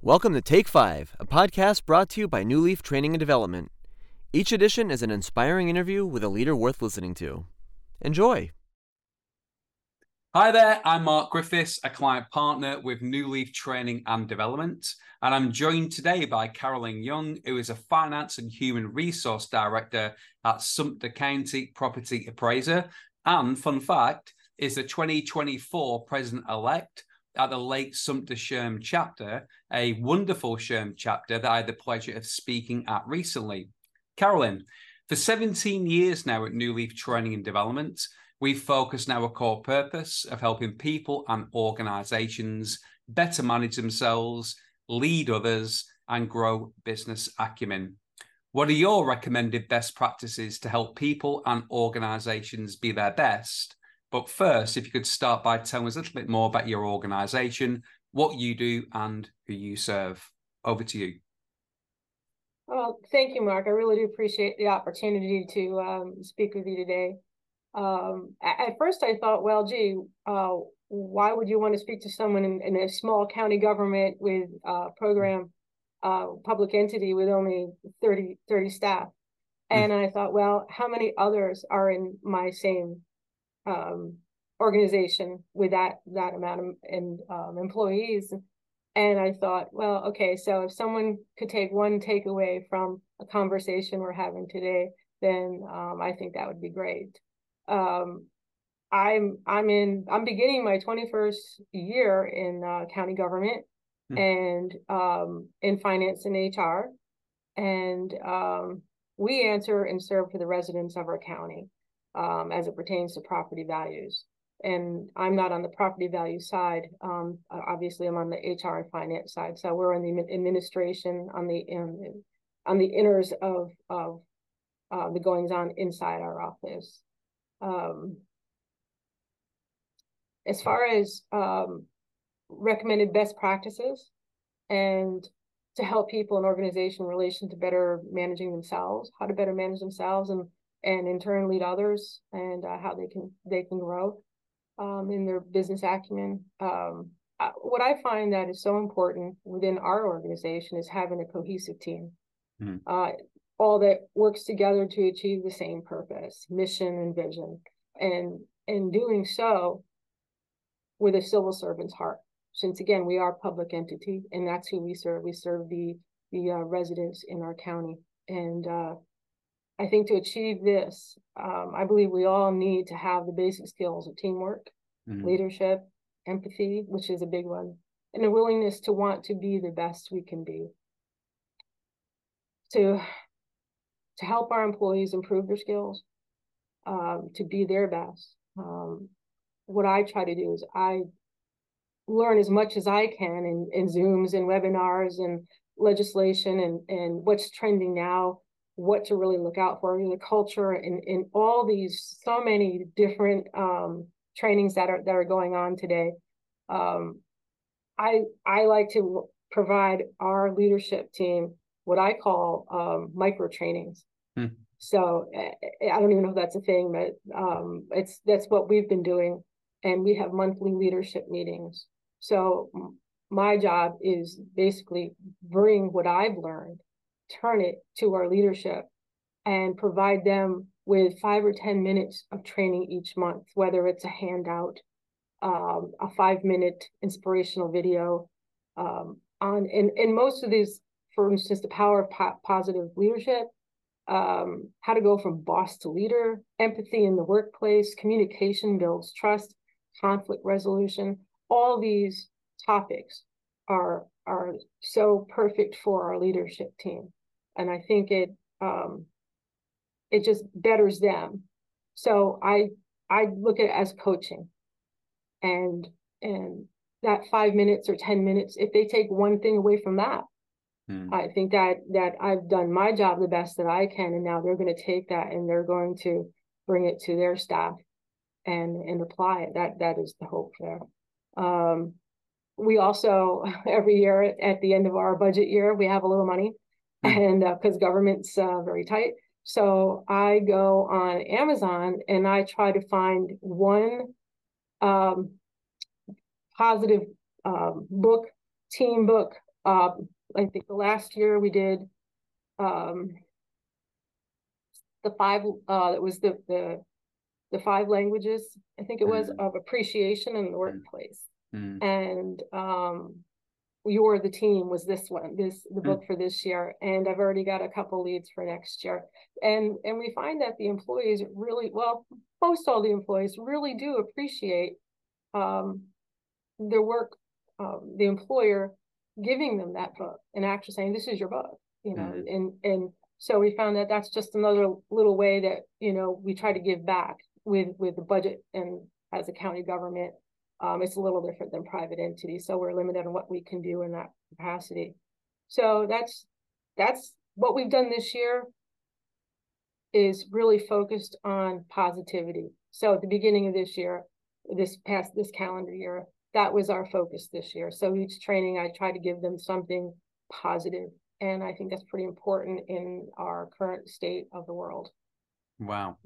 Welcome to Take Five, a podcast brought to you by New Leaf Training and Development. Each edition is an inspiring interview with a leader worth listening to. Enjoy. Hi there, I'm Mark Griffiths, a client partner with New Leaf Training and Development, and I'm joined today by Carolyn Young, who is a Finance and Human Resource Director at Sumter County Property Appraiser, and fun fact, is the 2024 President elect at the Lake Sumter SHRM chapter, a wonderful SHRM chapter that I had the pleasure of speaking at recently. Carolyn, for 17 years now at New Leaf Training and Development, We've focused on our core purpose of helping people and organizations better manage themselves, lead others, and grow business acumen. What are your recommended best practices to help people and organizations be their best? But first, if you could start by telling us a little bit more about your organization, what you do, and who you serve. Over to you. Well, thank you, Mark. I really do appreciate the opportunity to um, speak with you today um, at first I thought, well, gee, uh, why would you want to speak to someone in, in a small county government with a program, uh, public entity with only 30, 30 staff? Hmm. And I thought, well, how many others are in my same um, organization with that that amount of um, employees? And I thought, well, okay, so if someone could take one takeaway from a conversation we're having today, then um, I think that would be great um, I'm I'm in I'm beginning my 21st year in uh, county government hmm. and um, in finance and HR, and um, we answer and serve for the residents of our county um, as it pertains to property values. And I'm not on the property value side. Um, obviously, I'm on the HR and finance side. So we're on the administration, on the in, on the inners of of uh, the goings on inside our office. Um, as far as um, recommended best practices and to help people and organization in relation to better managing themselves, how to better manage themselves and and in turn lead others and uh, how they can they can grow um, in their business acumen. Um, uh, what I find that is so important within our organization is having a cohesive team. Mm. Uh, all that works together to achieve the same purpose, mission, and vision. And in doing so, with a civil servant's heart. Since again, we are a public entity, and that's who we serve. We serve the the uh, residents in our county, and uh, I think to achieve this, um, I believe we all need to have the basic skills of teamwork, mm-hmm. leadership, empathy, which is a big one, and a willingness to want to be the best we can be. To to help our employees improve their skills, um, to be their best. Um, what I try to do is I learn as much as I can in, in Zooms and webinars and legislation and, and what's trending now, what to really look out for in the culture and, and all these so many different um, trainings that are that are going on today. Um, I I like to provide our leadership team what I call um, micro trainings. Hmm. So eh, eh, I don't even know if that's a thing, but um, it's that's what we've been doing, and we have monthly leadership meetings. So my job is basically bring what I've learned, turn it to our leadership, and provide them with five or ten minutes of training each month, whether it's a handout, um, a five minute inspirational video um, on, and, and most of these for instance, the power of po- positive leadership, um, how to go from boss to leader, empathy in the workplace, communication builds trust, conflict resolution. All these topics are are so perfect for our leadership team, and I think it um, it just betters them. So I I look at it as coaching, and and that five minutes or ten minutes, if they take one thing away from that, Hmm. I think that that I've done my job the best that I can, and now they're going to take that and they're going to bring it to their staff and and apply it. That that is the hope there. Um, we also every year at the end of our budget year we have a little money, hmm. and because uh, government's uh, very tight, So I go on Amazon and I try to find one um, positive um, book, team book. Uh, I think the last year we did um, the five. Uh, that was the the the five languages. I think it was mm. of appreciation in the mm. workplace, mm. and um, your the team was this one this the book mm. for this year and i've already got a couple leads for next year and and we find that the employees really well most all the employees really do appreciate um, their work um, the employer giving them that book and actually saying this is your book you know mm. and and so we found that that's just another little way that you know we try to give back with with the budget and as a county government um, it's a little different than private entities, so we're limited on what we can do in that capacity. So that's that's what we've done this year is really focused on positivity. So at the beginning of this year, this past this calendar year, that was our focus this year. So each training, I try to give them something positive, and I think that's pretty important in our current state of the world. Wow.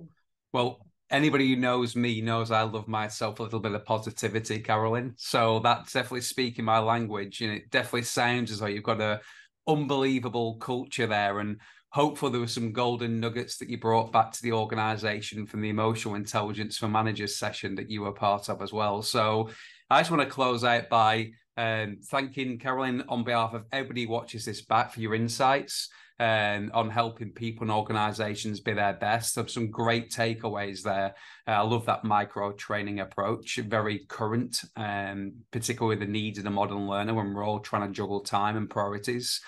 Well, anybody who knows me knows I love myself a little bit of positivity, Carolyn. So that's definitely speaking my language, and it definitely sounds as though you've got a unbelievable culture there. And hopefully, there were some golden nuggets that you brought back to the organization from the emotional intelligence for managers session that you were part of as well. So I just want to close out by um, thanking Carolyn on behalf of everybody who watches this back for your insights um, on helping people and organizations be their best. There's some great takeaways there. Uh, I love that micro training approach, very current, um, particularly the needs of the modern learner when we're all trying to juggle time and priorities.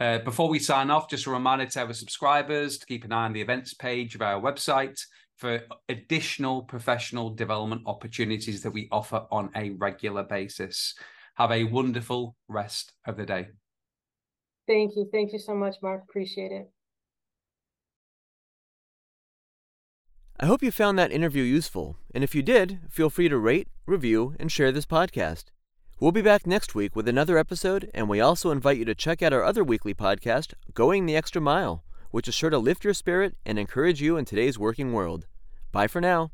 Uh, before we sign off, just a reminder to our subscribers to keep an eye on the events page of our website for additional professional development opportunities that we offer on a regular basis. Have a wonderful rest of the day. Thank you. Thank you so much, Mark. Appreciate it. I hope you found that interview useful, and if you did, feel free to rate, review, and share this podcast. We'll be back next week with another episode, and we also invite you to check out our other weekly podcast, Going the Extra Mile, which is sure to lift your spirit and encourage you in today's working world. Bye for now.